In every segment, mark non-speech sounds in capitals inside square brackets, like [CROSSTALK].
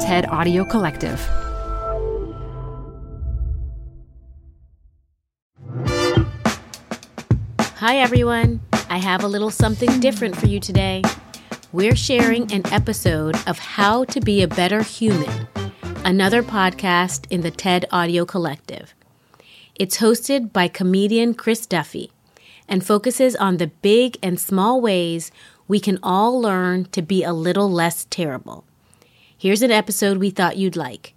TED Audio Collective. Hi, everyone. I have a little something different for you today. We're sharing an episode of How to Be a Better Human, another podcast in the TED Audio Collective. It's hosted by comedian Chris Duffy and focuses on the big and small ways we can all learn to be a little less terrible. Here's an episode we thought you'd like.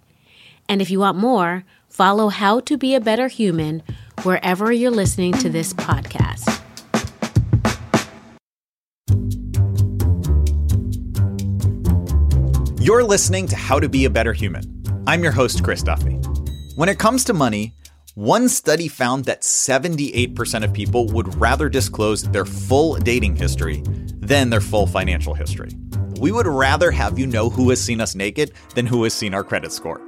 And if you want more, follow How to Be a Better Human wherever you're listening to this podcast. You're listening to How to Be a Better Human. I'm your host, Chris Duffy. When it comes to money, one study found that 78% of people would rather disclose their full dating history than their full financial history. We would rather have you know who has seen us naked than who has seen our credit score.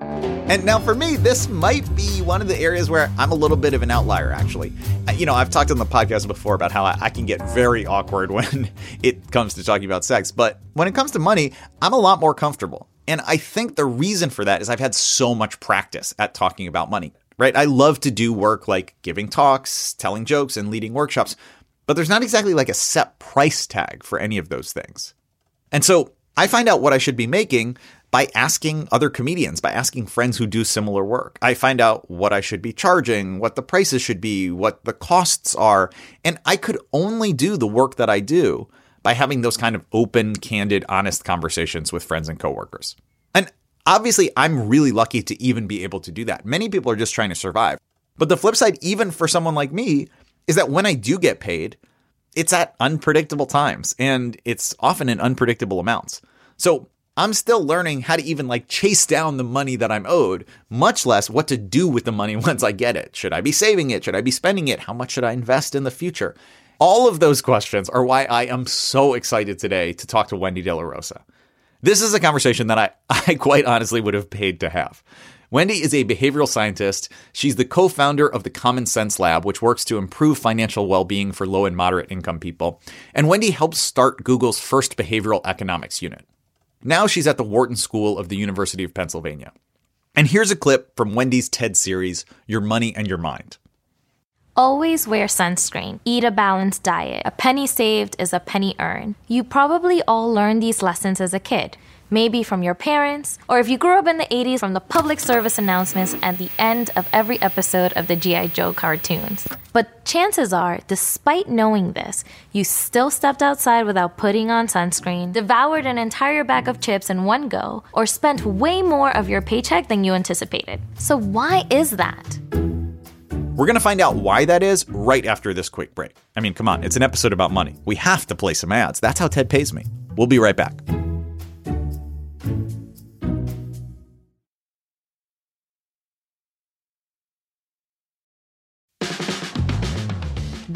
And now, for me, this might be one of the areas where I'm a little bit of an outlier, actually. Uh, you know, I've talked on the podcast before about how I can get very awkward [LAUGHS] when it comes to talking about sex. But when it comes to money, I'm a lot more comfortable. And I think the reason for that is I've had so much practice at talking about money, right? I love to do work like giving talks, telling jokes, and leading workshops. But there's not exactly like a set price tag for any of those things. And so I find out what I should be making by asking other comedians, by asking friends who do similar work. I find out what I should be charging, what the prices should be, what the costs are. And I could only do the work that I do by having those kind of open, candid, honest conversations with friends and coworkers. And obviously, I'm really lucky to even be able to do that. Many people are just trying to survive. But the flip side, even for someone like me, is that when I do get paid, it's at unpredictable times and it's often in unpredictable amounts. So I'm still learning how to even like chase down the money that I'm owed, much less what to do with the money [LAUGHS] once I get it. Should I be saving it? Should I be spending it? How much should I invest in the future? All of those questions are why I am so excited today to talk to Wendy De La Rosa. This is a conversation that I, [LAUGHS] I quite honestly would have paid to have. Wendy is a behavioral scientist. She's the co founder of the Common Cents Lab, which works to improve financial well being for low and moderate income people. And Wendy helped start Google's first behavioral economics unit. Now she's at the Wharton School of the University of Pennsylvania. And here's a clip from Wendy's TED series, Your Money and Your Mind. Always wear sunscreen. Eat a balanced diet. A penny saved is a penny earned. You probably all learned these lessons as a kid maybe from your parents, or if you grew up in the 80s from the public service announcements at the end of every episode of the G.I. Joe cartoons. But chances are, despite knowing this, you still stepped outside without putting on sunscreen, devoured an entire bag of chips in one go, or spent way more of your paycheck than you anticipated. So, why is that? We're going to find out why that is right after this quick break. I mean, come on, it's an episode about money. We have to play some ads. That's how TED pays me. We'll be right back.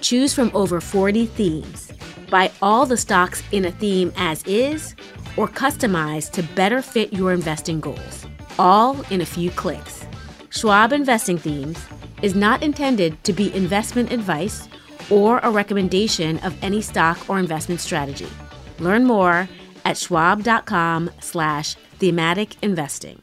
Choose from over 40 themes. Buy all the stocks in a theme as is or customize to better fit your investing goals, all in a few clicks. Schwab Investing Themes is not intended to be investment advice or a recommendation of any stock or investment strategy. Learn more at schwab.com slash thematic investing.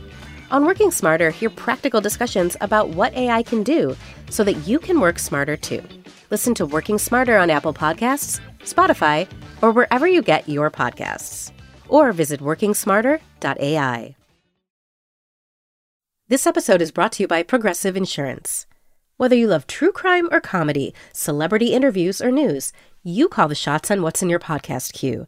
On Working Smarter, hear practical discussions about what AI can do so that you can work smarter too. Listen to Working Smarter on Apple Podcasts, Spotify, or wherever you get your podcasts. Or visit workingsmarter.ai. This episode is brought to you by Progressive Insurance. Whether you love true crime or comedy, celebrity interviews or news, you call the shots on what's in your podcast queue.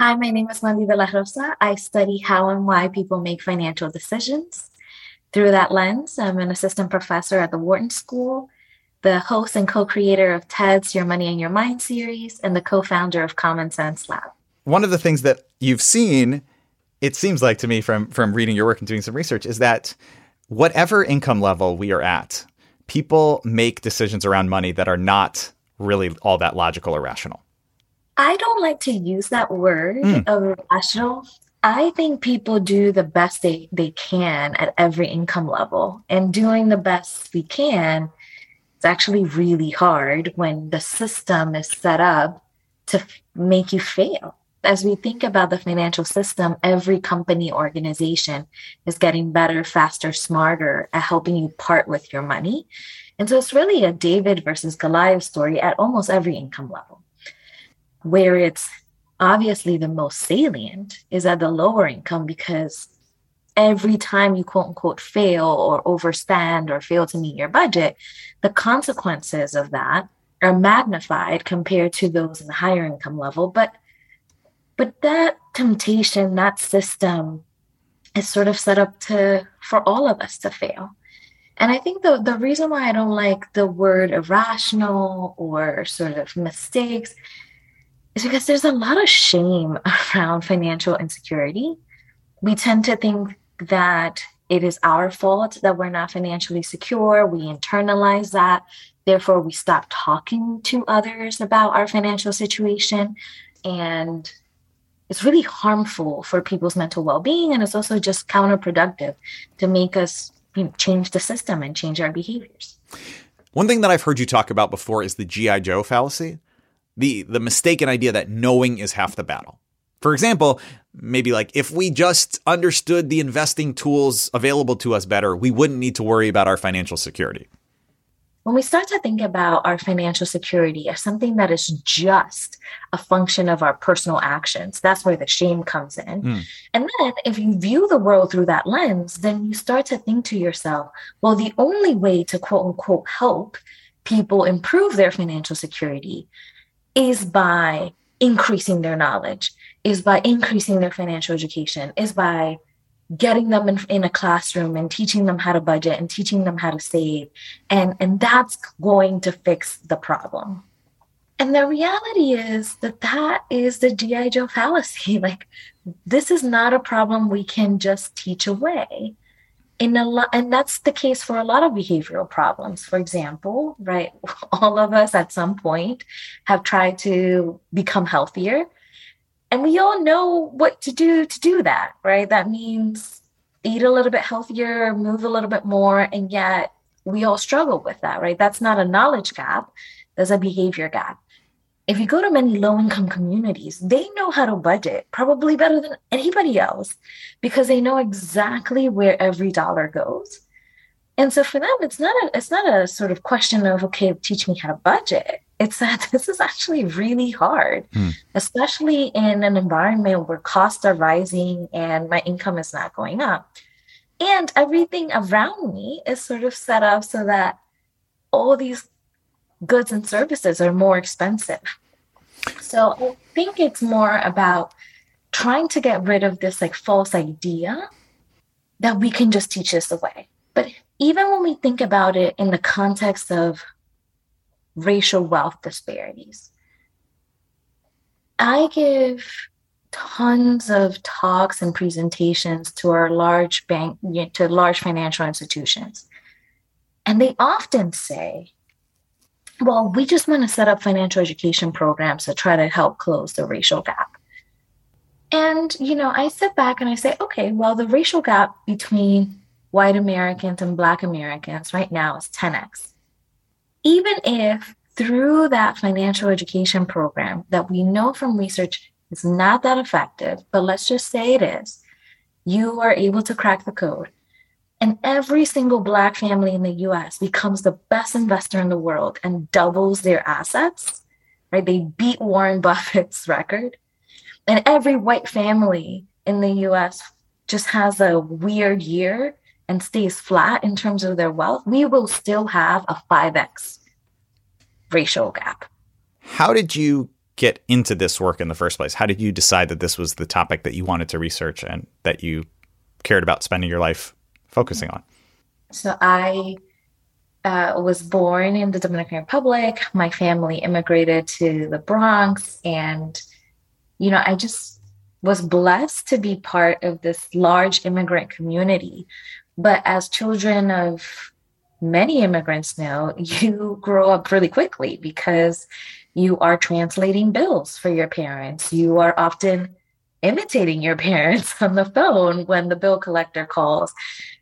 Hi, my name is Wendy De La Rosa. I study how and why people make financial decisions. Through that lens, I'm an assistant professor at the Wharton School, the host and co creator of TED's Your Money and Your Mind series, and the co founder of Common Cents Lab. One of the things that you've seen, it seems like to me from, from reading your work and doing some research, is that whatever income level we are at, people make decisions around money that are not really all that logical or rational. I don't like to use that word mm. of rational. I think people do the best they, they can at every income level. And doing the best we can is actually really hard when the system is set up to f- make you fail. As we think about the financial system, every company organization is getting better, faster, smarter at helping you part with your money. And so it's really a David versus Goliath story at almost every income level where it's obviously the most salient is at the lower income because every time you quote unquote fail or overspend or fail to meet your budget, the consequences of that are magnified compared to those in the higher income level. But but that temptation, that system is sort of set up to for all of us to fail. And I think the the reason why I don't like the word irrational or sort of mistakes is because there's a lot of shame [LAUGHS] around financial insecurity. We tend to think that it is our fault that we're not financially secure. We internalize that. Therefore, we stop talking to others about our financial situation. And it's really harmful for people's mental well being. And it's also just counterproductive to make us you know, change the system and change our behaviors. One thing that I've heard you talk about before is the G.I. Joe fallacy the the mistaken idea that knowing is half the battle. For example, maybe like if we just understood the investing tools available to us better, we wouldn't need to worry about our financial security. When we start to think about our financial security as something that is just a function of our personal actions, that's where the shame comes in. Mm. And then if you view the world through that lens, then you start to think to yourself, well, the only way to quote unquote help people improve their financial security is by increasing their knowledge, is by increasing their financial education, is by getting them in, in, a classroom and teaching them how to budget and teaching them how to save. And, and that's going to fix the problem. And the reality is that that is the G.I. Joe fallacy. [LAUGHS] Like, this is not a problem we can just teach away in a lot and that's the case for a lot of behavioral problems. For example right [LAUGHS] all of us at some point have tried to become healthier. And we all know what to do to do that right? That means eat a little bit healthier move a little bit more and yet we all struggle with that right? That's not a knowledge gap. There's a behavior gap if you go to many low income communities, they know how to budget probably better than anybody else because they know exactly where every dollar goes. And so for them, it's not a it's not a sort of question of okay, teach me how to budget. It's that [LAUGHS] this is actually really hard, hmm. especially in an environment where costs are rising and my income is not going up. And everything around me is sort of set up so that all these goods and services are more expensive. So I think it's more about trying to get rid of this like false idea that we can just teach this away. But even when we think about it in the context of racial wealth disparities, I give tons of talks and presentations to our large bank to large financial institutions. And they often say, well, we just want to set up financial education programs to try to help close the racial gap. And, you know, I sit back and I say, okay, well, the racial gap between white Americans and Black Americans right now is 10x. Even if through that financial education program that we know from research is not that effective, but let's just say it is, you are able to crack the code. And every single Black family in the US becomes the best investor in the world and doubles their assets, right? They beat Warren [LAUGHS] Buffett's record and every white family in the US just has a weird year and stays flat in terms of their wealth, we will still have a 5x racial gap. How did you get into this work in the first place? How did you decide that this was the topic that you wanted to research and that you cared about spending your life focusing on? So I uh, was born in the Dominican Republic. My family immigrated to the Bronx, and you know, I just was blessed to be part of this large immigrant community. But as children of many immigrants know, [LAUGHS] you grow up really quickly because you are translating bills for your parents. You are often imitating your [LAUGHS] parents on the phone when the bill collector calls.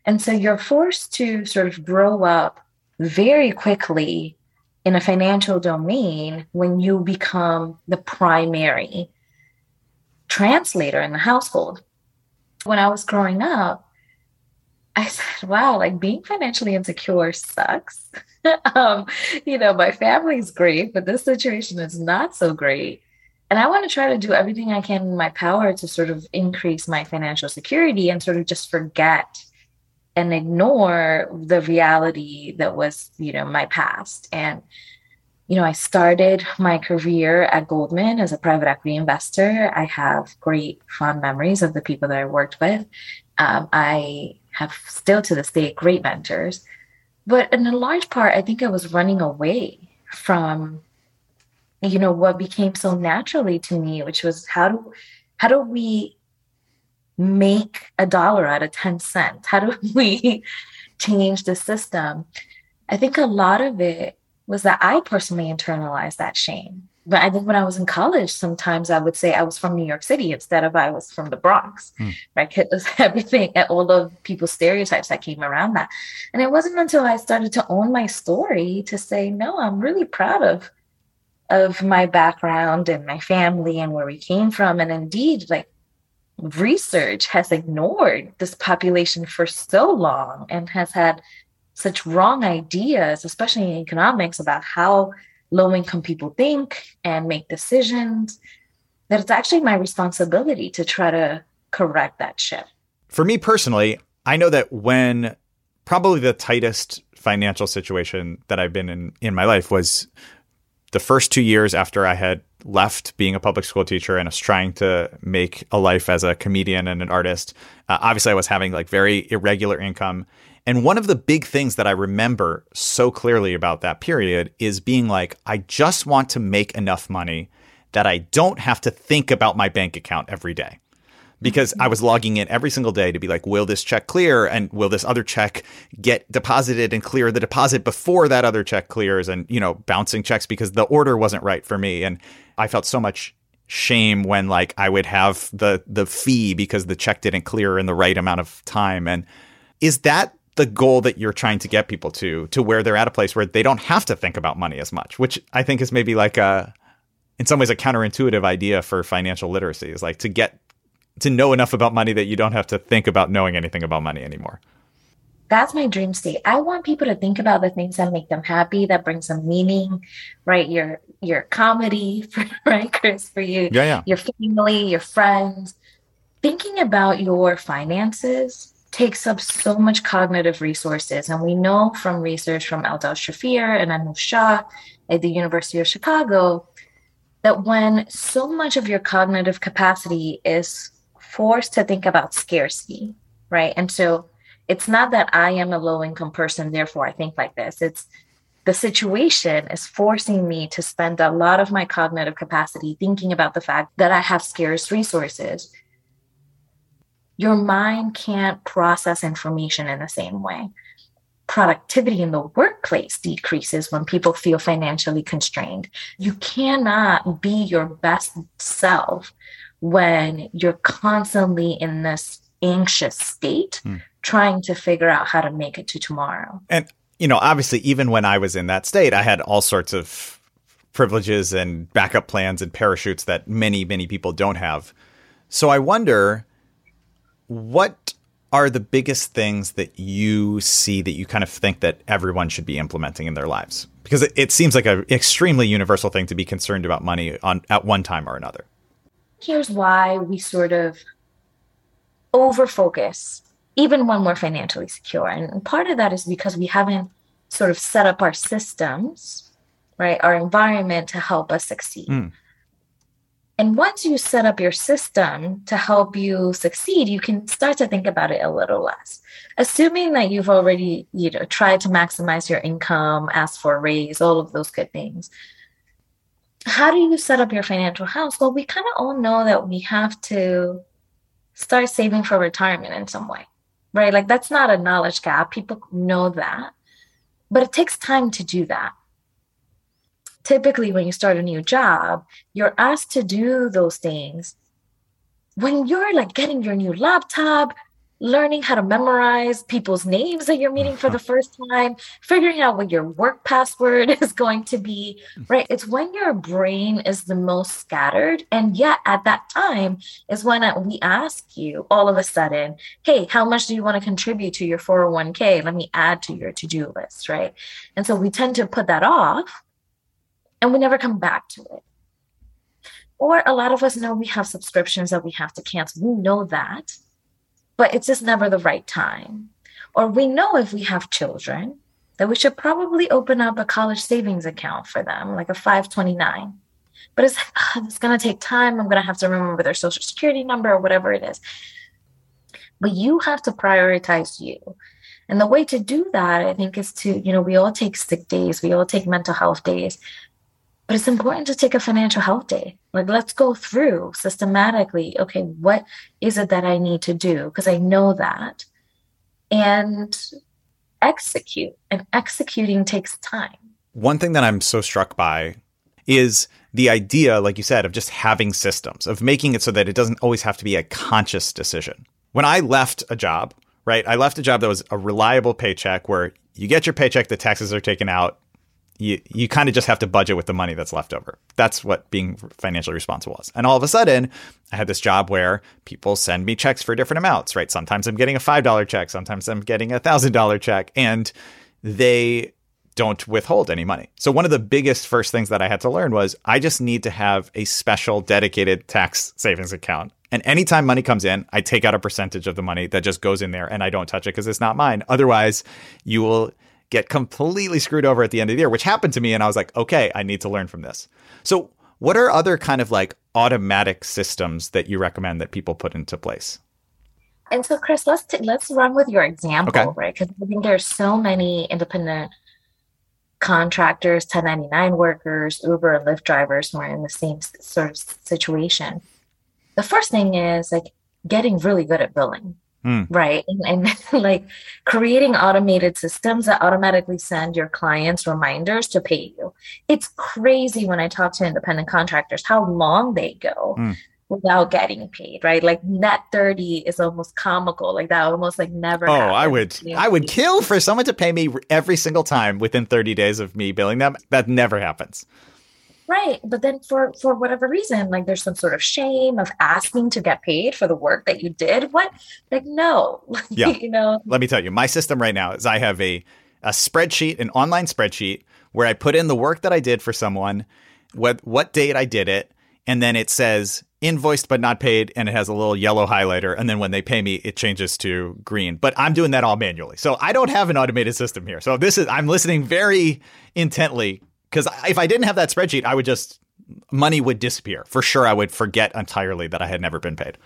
And so you're forced to sort of grow up very quickly in a financial domain when you become the primary translator in the household. When I was growing up, I said, wow, like being financially insecure sucks. [LAUGHS] um, you know, my family's great, but this situation is not so great. And I want to try to do everything I can in my power to sort of increase my financial security and sort of just forget and ignore the reality that was, you know, my past. And you know, I started my career at Goldman as a private equity investor. I have great fond memories of the people that I worked with. Um, I have still to this day great mentors. But in a large part, I think I was running away from, you know, what became so naturally to me, which was how do how do we make a dollar out of 10 cents? How do [LAUGHS] we change the system? I think a lot of it was that I personally internalized that shame. But I think when I was in college, sometimes I would say I was from New York City instead of I was from the Bronx, hmm. right? Because [LAUGHS] everything, all of people's stereotypes that came around that. And it wasn't until I started to own my story to say, no, I'm really proud of of my background and my family and where we came from. And indeed, like research has ignored this population for so long and has had such wrong ideas, especially in economics, about how low income people think and make decisions, that it's actually my responsibility to try to correct that shift. For me personally, I know that when probably the tightest financial situation that I've been in in my life was the first two years after I had left being a public school teacher and was trying to make a life as a comedian and an artist. Uh, obviously, I was having like very irregular income. And one of the big things that I remember so clearly about that period is being like, I just want to make enough money that I don't have to think about my bank account every day. Because I was logging in every single day to be like, will this check clear? And will this other check get deposited and clear the deposit before that other check clears? And, you know, bouncing checks because the order wasn't right for me. And I felt so much shame when like I would have the the fee because the check didn't clear in the right amount of time. And is that the goal that you're trying to get people to to where they're at a place where they don't have to think about money as much which i think is maybe like a in some ways a counterintuitive idea for financial literacy is like to get to know enough about money that you don't have to think about knowing anything about money anymore that's my dream state i want people to think about the things that make them happy that brings them meaning right your your comedy for, [LAUGHS] right chris for you yeah, yeah. your family your friends thinking about your finances takes up so much cognitive resources. And we know from research from Eldar Shafir and Anuj Shah at the University of Chicago that when so much of your cognitive capacity is forced to think about scarcity, right? And so it's not that I am a low income person, therefore I think like this. It's the situation is forcing me to spend a lot of my cognitive capacity thinking about the fact that I have scarce resources. Your mind can't process information in the same way. Productivity in the workplace decreases when people feel financially constrained. You cannot be your best self when you're constantly in this anxious state hmm. Trying to figure out how to make it to tomorrow. And you know, obviously even when I was in that state, I had all sorts of privileges and backup plans and parachutes that many many people don't have. So I wonder what are the biggest things that you see that you kind of think that everyone should be implementing in their lives? Because it, it seems like an extremely universal thing to be concerned about money on at one time or another. Here's why we sort of over focus, even when we're financially secure. And part of that is because we haven't sort of set up our systems, right, our environment to help us succeed. Mm. And once you set up your system to help you succeed, you can start to think about it a little less. Assuming that you've already, you know, tried to maximize your income, ask for a raise, all of those good things. How do you set up your financial house? Well, we kind of all know that we have to start saving for retirement in some way, right? Like that's not a knowledge gap. People know that, but it takes time to do that. Typically, when you start a new job, you're asked to do those things when you're like getting your new laptop, learning how to memorize people's names that you're meeting for the uh-huh. first time, figuring out what your work password [LAUGHS] is going to be, right? It's when your brain is the most scattered. And yet at that time is when we ask you all of a sudden, hey, how much do you want to contribute to your 401k? Let me add to your to do list, right? And so we tend to put that off and we never come back to it. Or a lot of us know we have subscriptions that we have to cancel. We know that but it's just never the right time. Or we know if we have children that we should probably open up a college savings account for them, like a 529. But it's, like it's going to take time. I'm going to have to remember their social security number or whatever it is. But you have to prioritize you. And the way to do that, I think, is to, you know, we all take sick days, we all take mental health days. But it's important to take a financial health day. Like, let's go through systematically. Okay, what is it that I need to do? Because I know that. And execute. And executing takes time. One thing that I'm so struck by is the idea, like you said, of just having systems, of making it so that it doesn't always have to be a conscious decision. When I left a job, right, I left a job that was a reliable paycheck where you get your paycheck, the taxes are taken out, you you kind of just have to budget with the money that's left over. That's what being financially responsible is. And all of a sudden, I had this job where people send me checks for different amounts, right? Sometimes I'm getting a $5 check, sometimes I'm getting a $1000 check and they don't withhold any money. So one of the biggest first things that I had to learn was I just need to have a special dedicated tax savings account. And anytime money comes in, I take out a percentage of the money that just goes in there and I don't touch it because it's not mine. Otherwise, you will get completely screwed over at the end of the year, which happened to me. And I was like, okay, I need to learn from this. So, what are other kind of like automatic systems that you recommend that people put into place? And so, Chris, let's t- let's run with your example, okay. right? Because I think there's so many independent contractors, 1099 workers, Uber and Lyft drivers who are in the same sort of situation. The first thing is like getting really good at billing, Mm. Right. And, and [LAUGHS] like creating automated systems that automatically send your clients reminders to pay you. It's crazy when I talk to independent contractors how long they go mm. without getting paid, right? Like net 30 is almost comical. Like that almost like never. Oh, happens. I would, I would kill for someone to pay me every single time within 30 days of me billing them. That never happens. Right. But then for for whatever reason, like there's some sort of shame of asking to get paid for the work that you did. What? Like, no. [LAUGHS] Yeah. you know. Let me tell you, my system right now is I have a a spreadsheet, an online spreadsheet where I put in the work that I did for someone, what what date I did it, and then it says invoiced but not paid and it has a little yellow highlighter and then when they pay me it changes to green but i'm doing that all manually so i don't have an automated system here so this is i'm listening very intently because if I didn't have that spreadsheet, I would just money would disappear for sure. I would forget entirely that I had never been paid.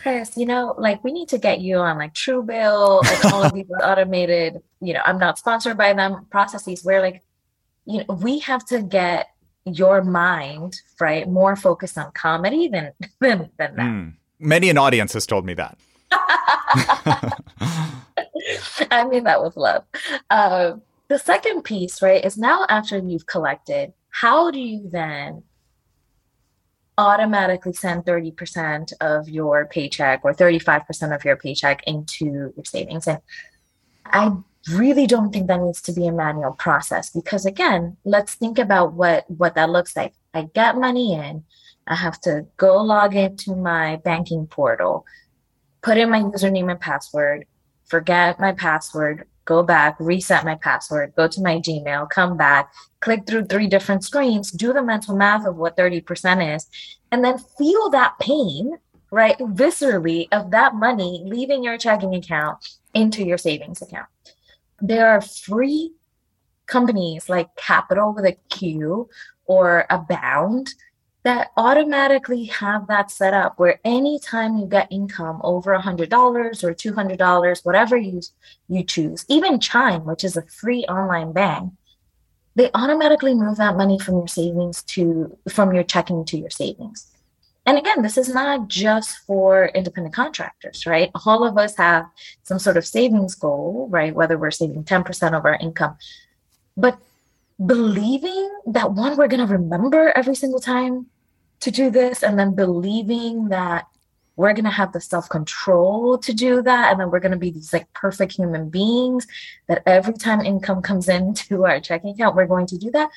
Chris, you know, like we need to get you on like Truebill and all of these [LAUGHS] automated. You know, I'm not sponsored by them processes where like you know, we have to get your mind, right, more focused on comedy than [LAUGHS] than, than that. Mm. Many an audience has told me that. [LAUGHS] I mean that with love. Uh, the second piece, right, is now after you've collected, how do you then automatically send 30% of your paycheck or 35% of your paycheck into your savings? And I really don't think that needs to be a manual process because again, let's think about what what that looks like. I get money in, I have to go log into my banking portal, put in my username and password, forget my password, go back, reset my password, go to my Gmail, come back, click through three different screens, do the mental math of what 30% is, and then feel that pain, right, viscerally of that money leaving your checking account into your savings account. There are free companies like Capital with a Q or Abound that automatically have that set up where anytime you get income over a $100 or $200 whatever you you choose even chime which is a free online bank they automatically move that money from your savings to from your checking to your savings. And again this is not just for independent contractors right? All of us have some sort of savings goal right? Whether we're saving 10% of our income. But believing that one we're going to remember every single time to do this and then believing that we're going to have the self control to do that and then we're going to be these like perfect human beings that every time income comes [LAUGHS] into our checking account we're going to do that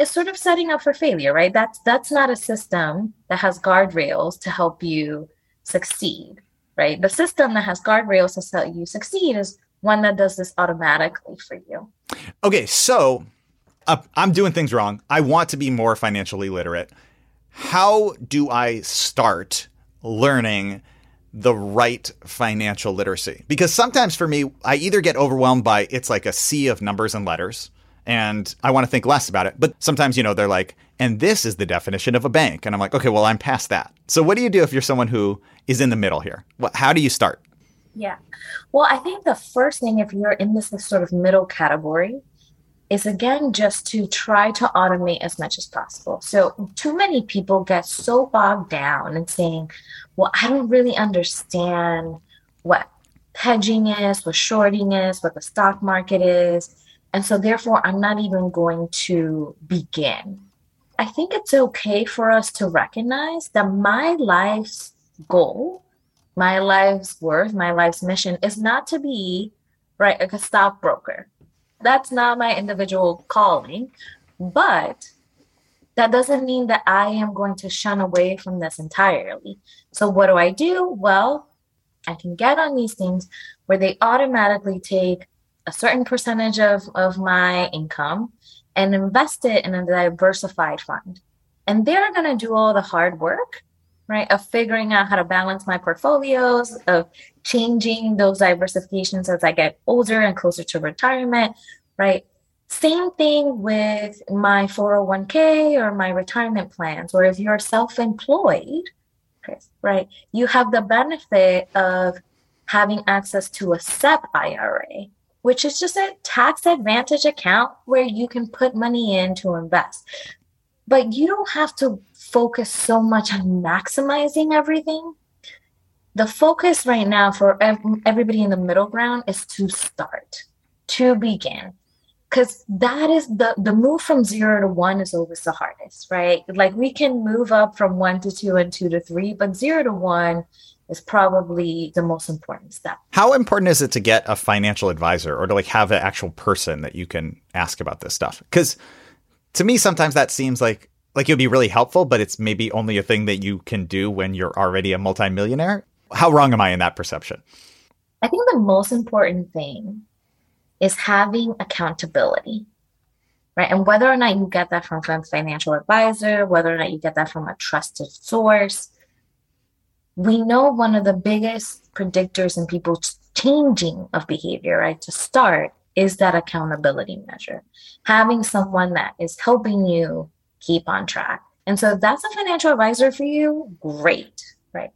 is sort of setting up for failure right? That's that's not a system that has guardrails to help you succeed right? The system that has guardrails to help you succeed is one that does this automatically for you. Okay so I'm doing things wrong. I want to be more financially literate. How do I start learning the right financial literacy? Because sometimes for me, I either get overwhelmed by it's like a sea of numbers and letters and I want to think less about it. But sometimes, you know, they're like, and this is the definition of a bank. And I'm like, okay, well, I'm past that. So what do you do if you're someone who is in the middle here? How do you start? Yeah. Well, I think the first thing, if you're in this sort of middle category, is again just to try to automate as much as possible. So, too many people get so bogged down and saying, Well, I don't really understand what hedging is, what shorting is, what the stock market is. And so, therefore, I'm not even going to begin. I think it's okay for us to recognize that my life's goal, my life's worth, my life's mission is not to be right like a stockbroker that's not my individual calling. But that doesn't mean that I am going to shun away from this entirely. So, what do I do? Well, I can get on these things where they automatically take a certain percentage of, of my income and invest it in a diversified fund. And they're going to do all the hard work, right, of figuring out how to balance my portfolios, of changing those diversifications as I get older and closer to retirement, right? Same thing with my 401k or my retirement plans, or if you're self employed, right? You have the benefit of having access to a SEP IRA, which is just a tax advantage account where you can put money in to invest. But you don't have to focus so much on maximizing everything the focus right now for everybody in the middle ground is to start, to begin. Because that is the the move from zero to one is always the hardest, right? Like we can move up from one to two and two to three, but zero to one is probably the most important step. How important is it to get a financial advisor or to like have an actual person that you can ask about this stuff? Because to me, sometimes that seems like like it would be really helpful, but it's maybe only a thing that you can do when you're already a multimillionaire. How wrong am I in that perception? I think the most important thing is having accountability, right? And whether or not you get that from a financial advisor, whether or not you get that from a trusted source, we know one of the biggest predictors in people's changing of behavior, right, to start is that accountability measure. Having someone that is helping you keep on track. And so that's a financial advisor for you, great, right?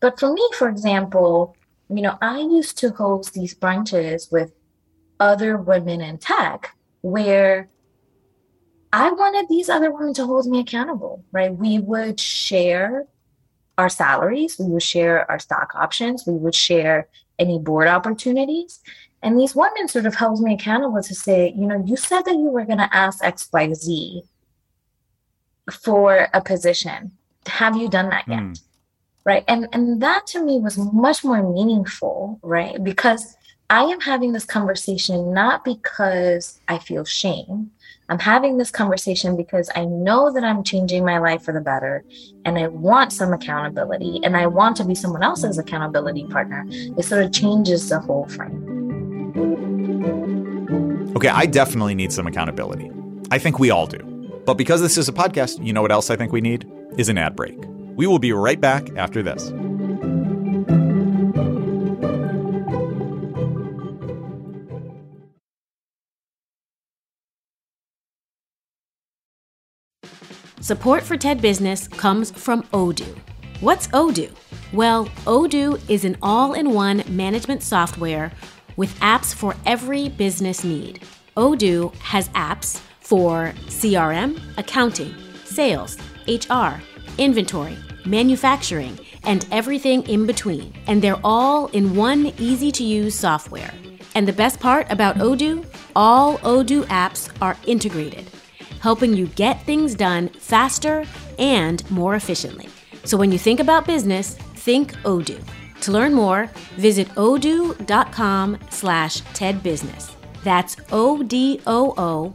But for me, for example, you know, I used to host these brunches with other women in tech where I wanted these other women to hold me accountable, right? We would share our salaries, we would share our stock options, we would share any board opportunities. And these women sort of held me accountable to say, you know, you said that you were going to ask XYZ for a position. Have you done that yet? Mm. Right. And and that to me was much more meaningful, right? Because I am having this conversation not because I feel shame. I'm having this conversation because I know that I'm changing my life for the better and I want some accountability and I want to be someone else's accountability partner. It sort of changes the whole frame. Okay, I definitely need some accountability. I think we all do. But because this is a podcast, you know what else I think we need? Is an ad break. We will be right back after this. Support for TED Business comes from Odoo. What's Odoo? Well, Odoo is an all in one management software with apps for every business need. Odoo has apps for CRM, accounting, sales, HR, inventory, manufacturing, and everything in between. And they're all in one easy to use software. And the best part about Odoo? All Odoo apps are integrated helping you get things done faster and more efficiently. So when you think about business, think Odoo. To learn more, visit odoo.com slash tedbusiness. That's O-D-O-O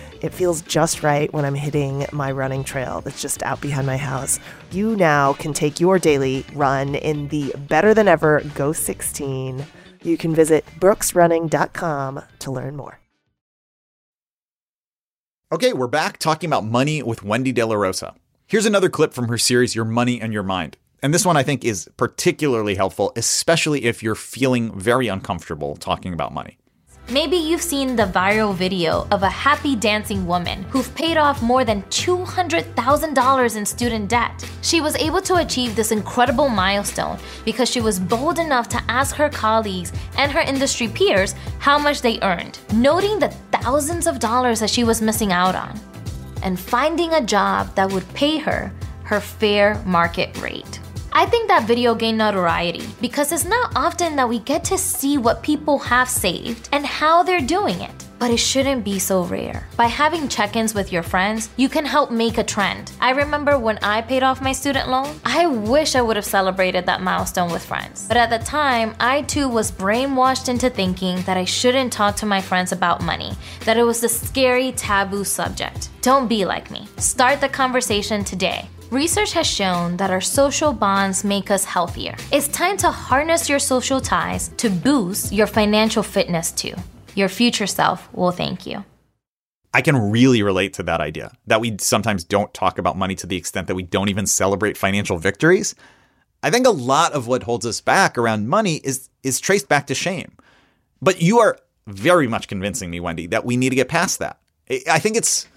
it feels just right when I'm hitting my running trail that's just out behind my house. You now can take your daily run in the better than ever Go 16. You can visit brooksrunning.com to learn more. Okay, we're back talking about money with Wendy De La Rosa. Here's another clip from her series, Your Money and Your Mind. And this one I think is particularly helpful, especially if you're feeling very uncomfortable talking about money. Maybe you've seen the viral video of a happy dancing woman who've paid off more than $200,000 in student debt. She was able to achieve this incredible milestone because she was bold enough to ask her colleagues and her industry peers how much they earned, noting the thousands of dollars that she was missing out on, and finding a job that would pay her her fair market rate. I think that video gained notoriety because it's not often that we get to see what people have saved and how they're doing it. But it shouldn't be so rare. By having check ins with your friends, you can help make a trend. I remember when I paid off my student loan, I wish I would have celebrated that milestone with friends. But at the time, I too was brainwashed into thinking that I shouldn't talk to my friends about money, that it was a scary, taboo subject. Don't be like me. Start the conversation today. Research has shown that our social bonds make us healthier. It's time to harness your social ties to boost your financial fitness too. Your future self will thank you. I can really relate to that idea that we sometimes don't talk about money to the extent that we don't even celebrate financial victories. I think a lot of what holds us back around money is is traced back to shame. But you are very much convincing me, Wendy, that we need to get past that. I think it's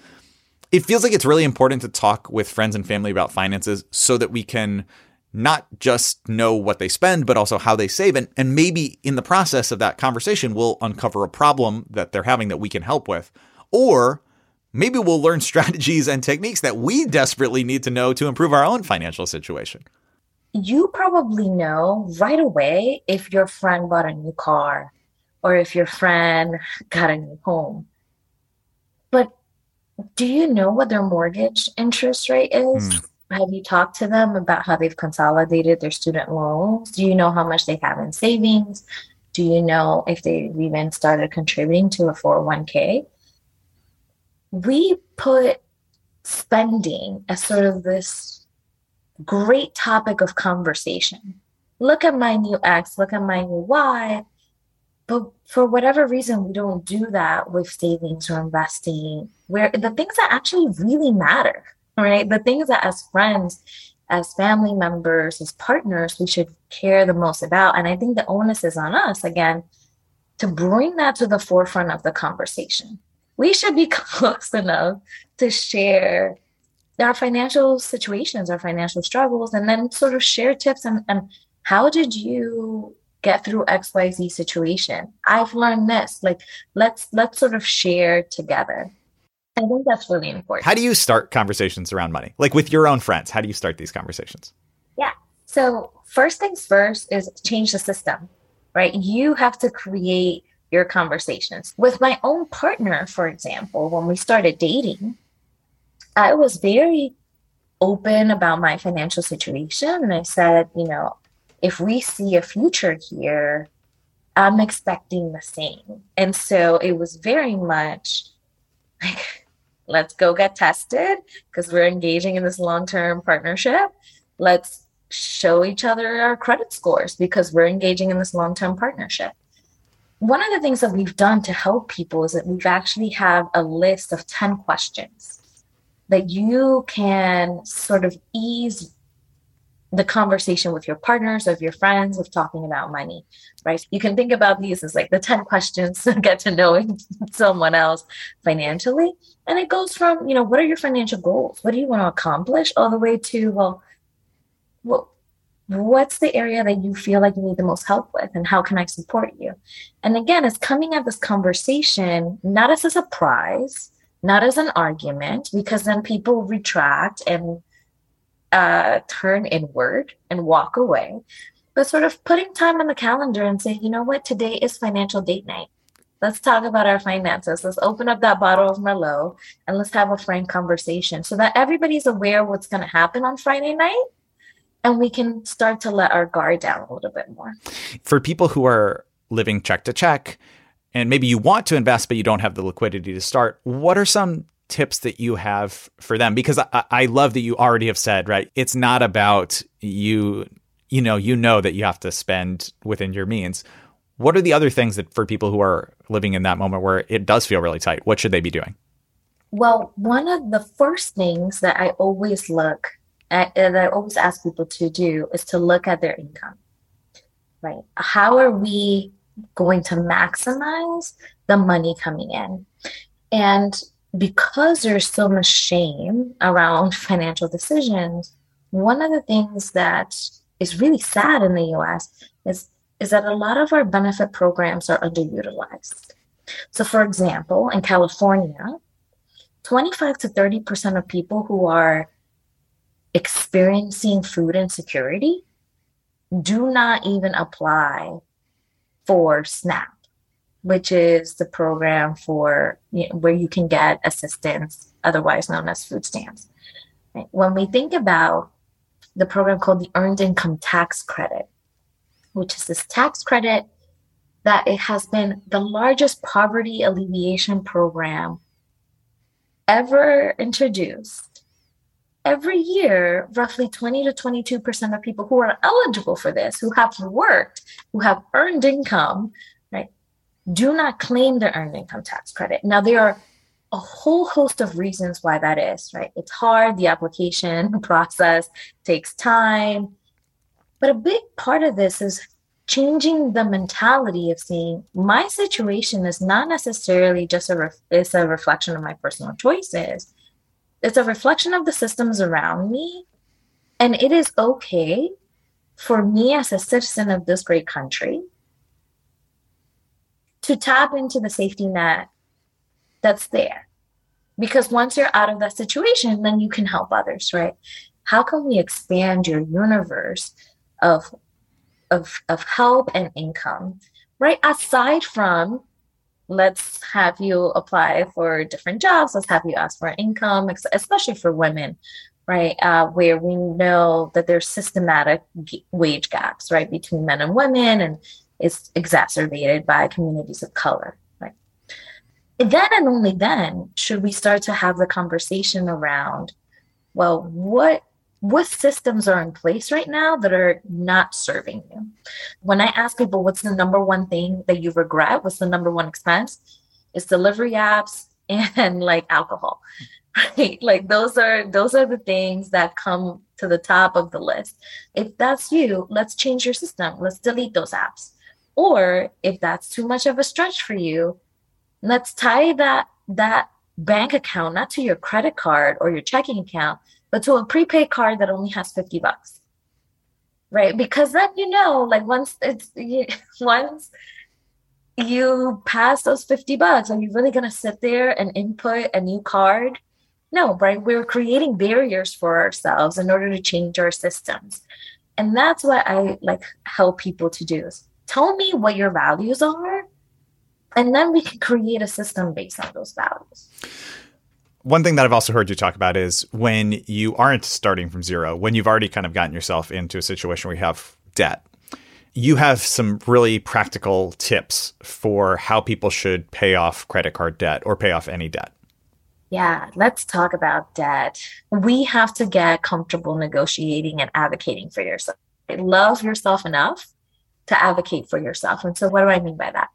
it feels like it's really important to talk with friends and family about finances so that we can not just know what they spend, but also how they save. And, and maybe in the process of that conversation, we'll uncover a problem that they're having that we can help with. Or maybe we'll learn [LAUGHS] strategies and techniques that we desperately need to know to improve our own financial situation. You probably know right away if your friend bought a new car or if your friend [LAUGHS] got a new home. But do you know what their mortgage interest rate is? Mm. Have you talked to them about how they've consolidated their student loans? Do you know how much they have in savings? Do you know if they've even started contributing to a 401k? We put spending as sort of this great topic of conversation. Look at my new X, look at my new Y. But for whatever reason, we don't do that with savings or investing, where the things that actually really matter, right? The things that as friends, as family members, as partners, we should care the most about. And I think the onus is on us again to bring that to the forefront of the conversation. We should be [LAUGHS] close enough to share our financial situations, our financial struggles, and then sort of share tips and, and how did you get through xyz situation. I've learned this like let's let's sort of share together. I think that's really important. How do you start conversations around money? Like with your own friends how do you start these conversations? Yeah. So first things first is change the system right? You have to create your conversations. With my own partner for example when we started dating i was very open about my financial situation. And i said you know if we see a future here, I'm expecting the same. And so it was very much like, [LAUGHS] let's go get tested because we're engaging in this long term partnership. Let's show each other our credit scores because we're engaging in this long term partnership. One of the things that we've done to help people is that we've actually have a list of 10 questions that you can sort of ease the conversation with your partners, of your friends, of talking about money, right? You can think about these as like the 10 questions to [LAUGHS] get to knowing [LAUGHS] someone else financially. And it goes from, you know, what are your financial goals? What do you want to accomplish? All the way to, well, what, what's the area that you feel like you need the most help with? And how can I support you? And again, it's coming at this conversation not as a surprise, not as an argument, because then people retract and uh, turn inward and walk away, but sort of putting time on the calendar and say, you know what, today is financial date night. Let's talk about our finances. Let's open up that bottle of Merlot and let's have a frank conversation so that everybody's aware of what's going to happen on Friday night and we can start to let our guard down a little bit more. For people who are living check to check, and maybe you want to invest, but you don't have the liquidity to start, what are some tips that you have for them? Because I, I love that you already have said, right? It's not about you, you know, you know that you have to spend within your means. What are the other things that for people who are living in that moment where it does feel really tight? What should they be doing? Well, one of the first things that I always look at, uh, and I always ask people to do is to look at their income, right? How are we going to maximize the money coming in? And because there's so much shame around [LAUGHS] financial decisions, one of the things that is really sad in the US is, is that a lot of our benefit programs are underutilized. So, for example, in California, 25 to 30% of people who are experiencing food insecurity do not even apply for SNAP which is the program for you know, where you can get assistance, otherwise known as food stamps. When we think about the program called the Earned Income Tax Credit, which is this tax credit that it has been the largest poverty alleviation program ever introduced. Every year, roughly 20 to 22% of people who are eligible for this, who have worked, who have earned income, do not claim the earned income tax credit. Now, there are a whole host of reasons why that is, right? It's hard, the application [LAUGHS] process takes time. But a big part of this is changing the mentality of seeing my situation is not necessarily just a ref- it's a reflection of my personal choices. It's a reflection of the systems around me. And it is okay for me as a citizen of this great country to tap into the safety net that's there. Because once you're out of that situation, then you can help others, right? How can we expand your universe of of of help and income, right? Aside from let's have you apply for different jobs, let's have you ask for income, especially for women, right? Uh, where we know that there's systematic wage gaps, right, between men and women, and is exacerbated by communities of color. Right? Then and only then should we start to have the conversation around, well, what what systems are in place right now that are not serving you? When I ask people what's the number one thing that you regret, what's the number one expense? It's delivery apps and [LAUGHS] like alcohol. [LAUGHS] right like those are those are the things that come to the top of the list if that's you let's change your system let's delete those apps or if that's too much of a stretch for you let's tie that that bank account not to your credit card or your checking account but to a prepaid card that only has 50 bucks right because then you know like once it's [LAUGHS] once you pass those 50 bucks are you really going to sit there and input a new card no, right? We're creating barriers for ourselves in order to change our systems. And that's what I like help people to do tell me what your values are, and then we can create a system based on those values. One thing that I've also heard you talk about is when you aren't starting from zero, when you've already kind of gotten yourself into a situation where you have debt, you have some really practical tips for how people should pay off credit card debt or pay off any debt. Yeah, let's talk about debt. We have to get comfortable negotiating and advocating for yourself. Love yourself enough to advocate for yourself. And so, what do I mean by that?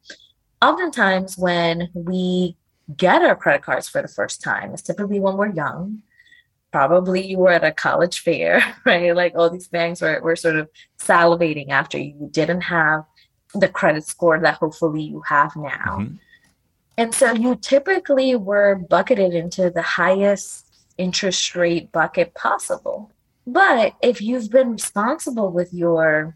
Oftentimes, when we get our credit cards for the first time, it's typically when we're young. Probably you were at a college fair, [LAUGHS] right? Like all these banks were, were sort of salivating after you didn't have the credit score that hopefully you have now. Mm-hmm and so you typically were bucketed into the highest interest rate bucket possible. But if you've been responsible with your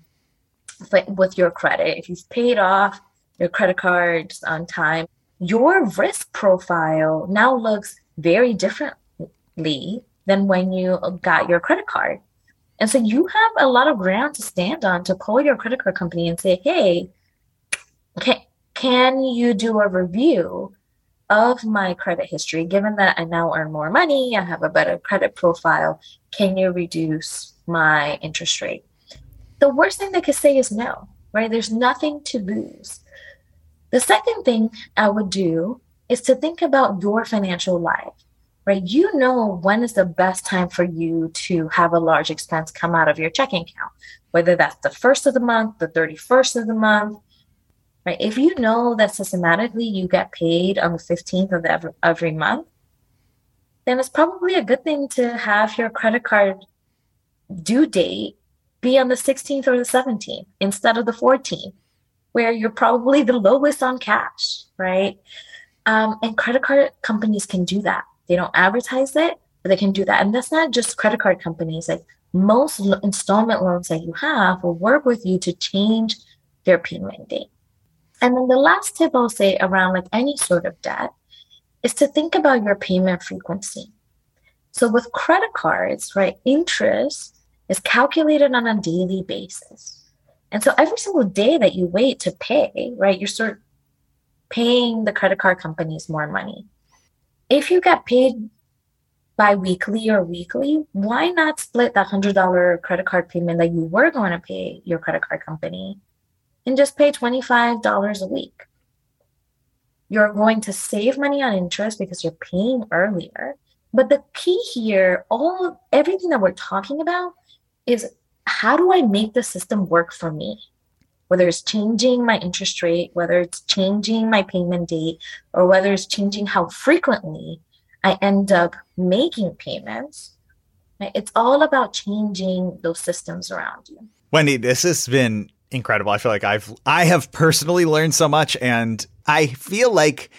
with your credit, if you've paid off your credit cards on time, your risk profile now looks very differently than when you got your credit card. And so you have a lot of ground to stand on to call your credit card company and say, hey, okay, can you do a review of my credit history? Given that I now earn more money, I have a better credit profile, can you reduce my interest rate? The worst thing they could say is no, right? There's nothing to lose. The second thing I would do is to think about your financial life, right? You know when is the best time for you to have a large expense come out of your checking account, whether that's the first of the month, the 31st of the month, right? If you know that systematically you get paid on the 15th of every, every month, then it's probably a good thing to have your credit card due date be on the 16th or the 17th instead of the 14th, where you're probably the lowest on cash, right? Um, and credit card companies can do that. They don't advertise it, but they can do that. And that's not just credit card companies. Like most installment loans that you have will work with you to change their payment date. And then the last tip I'll say around like any sort of debt is to think about your payment frequency. So with credit cards, right, interest is calculated on a daily basis. And so every single day that you wait to pay, right, you're sort of paying the credit card companies more money. If you get paid bi-weekly or weekly, why not split that $100 credit card payment that you were going to pay your credit card company and just pay $25 a week. You're going to save money on interest because you're paying earlier. But the key here, all everything that we're talking about is how do I make the system work for me? Whether it's changing my interest rate, whether it's changing my payment date, or whether it's changing how frequently I end up making payments. It's all about changing those systems around you. Wendy, this has been incredible. I feel like I've I have personally learned so much and I feel like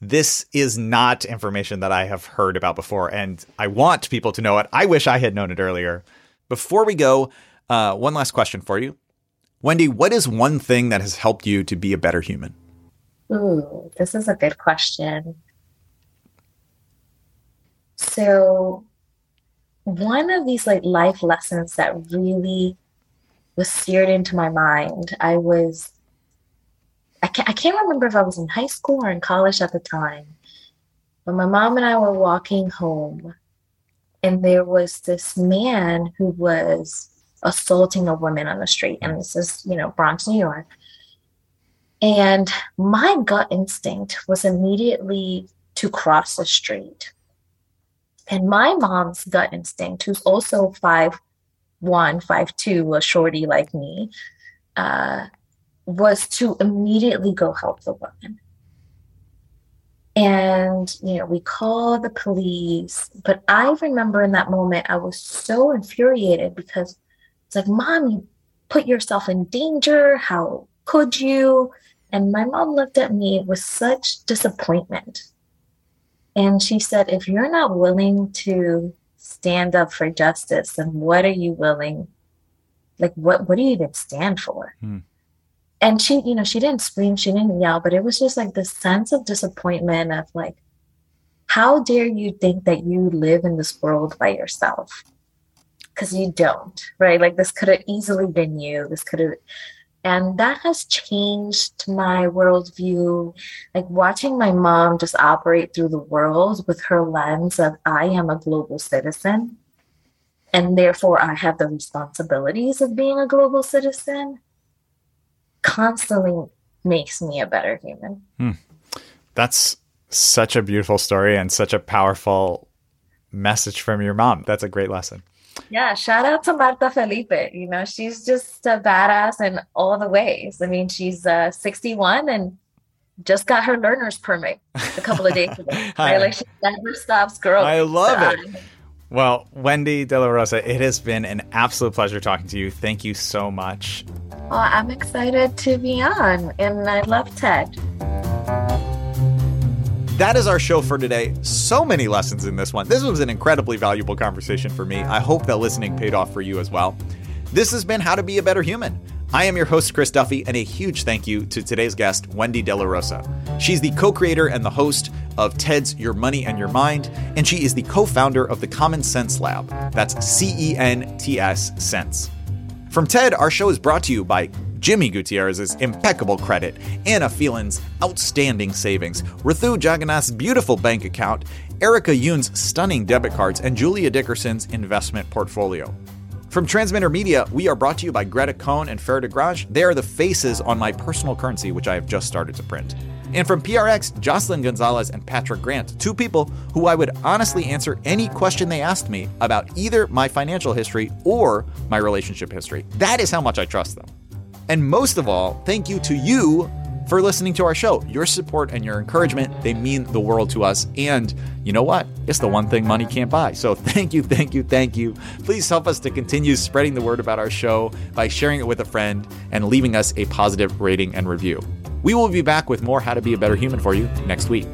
this is not information that I have heard about before and I want people to know it. I wish I had known it earlier. Before we go, uh, one last question for you. Wendy, what is one thing that has helped you to be a better human? Ooh, this is a good question. So, one of these like life lessons that really was seared into my mind. I was, I can't, I can't remember if I was in high school or in college at the time, but my mom and I were walking home, and there was this man who was assaulting a woman on the street. And this is, you know, Bronx, New York. And my gut instinct was immediately to cross the street. And my mom's gut instinct, who's also five one, five two, a shorty like me, uh, was to immediately go help the woman. And, you know, we call the police. But I remember in that moment, I was so infuriated because it's like, Mom, you put yourself in danger. How could you? And my mom looked at me with such disappointment. And she said, If you're not willing to stand up for justice, then what are you willing? Like, what, what do you even stand for? Hmm. And she, you know, she didn't scream, she didn't yell, but it was just like the sense of disappointment of like, how dare you think that you live in this world by yourself? Because you don't, right? Like, this could have easily been you. This could have, and that has changed my worldview. Like watching my mom just operate through the world with her lens of I am a global citizen. And therefore, I have the responsibilities of being a global citizen, constantly makes me a better human. Hmm. That's such a beautiful story and such a powerful message from your mom. That's a great lesson. Yeah, shout out to Marta Felipe. You know, she's just a badass in all the ways. I mean, she's uh, 61 and just got her learner's permit a couple of days ago. [LAUGHS] right? Like she never stops growing. I love it. Well, Wendy De La Rosa, it has been an absolute pleasure talking to you. Thank you so much. Well, I'm excited to be on, and I love TED. That is our show for today. So many lessons in this one. This was an incredibly valuable conversation for me. I hope that listening paid off for you as well. This has been How to Be a Better Human. I am your host, Chris Duffy, and a huge thank you to today's guest, Wendy De La Rosa. She's the co creator and the host of TED's Your Money and Your Mind, and she is the co founder of the Common Cents Lab. That's C E N T S Cents. From TED, our show is brought to you by Jimmy Gutierrez's impeccable credit, Anna Phelan's outstanding savings, Rithu Jagannath's beautiful bank account, Erica Yoon's stunning debit cards, and Julia Dickerson's investment portfolio. From Transmitter Media, we are brought to you by Greta Cohn and Farrah DeGranges. They are the faces on my personal currency, which I have just started to print. And from PRX, Jocelyn Gonzalez and Patrick Grant, two people who I would honestly answer any question they asked me about either my financial history or my relationship history. That is how much I trust them. And most of all, thank you to you for listening to our show. Your support and your encouragement, they mean the world to us. And you know what? It's the one thing money can't buy. So [LAUGHS] thank you, thank you, thank you. Please help us to continue spreading the word about our show by sharing it with a friend and leaving us a positive rating and review. We will be back with more How to Be a Better Human for you next week.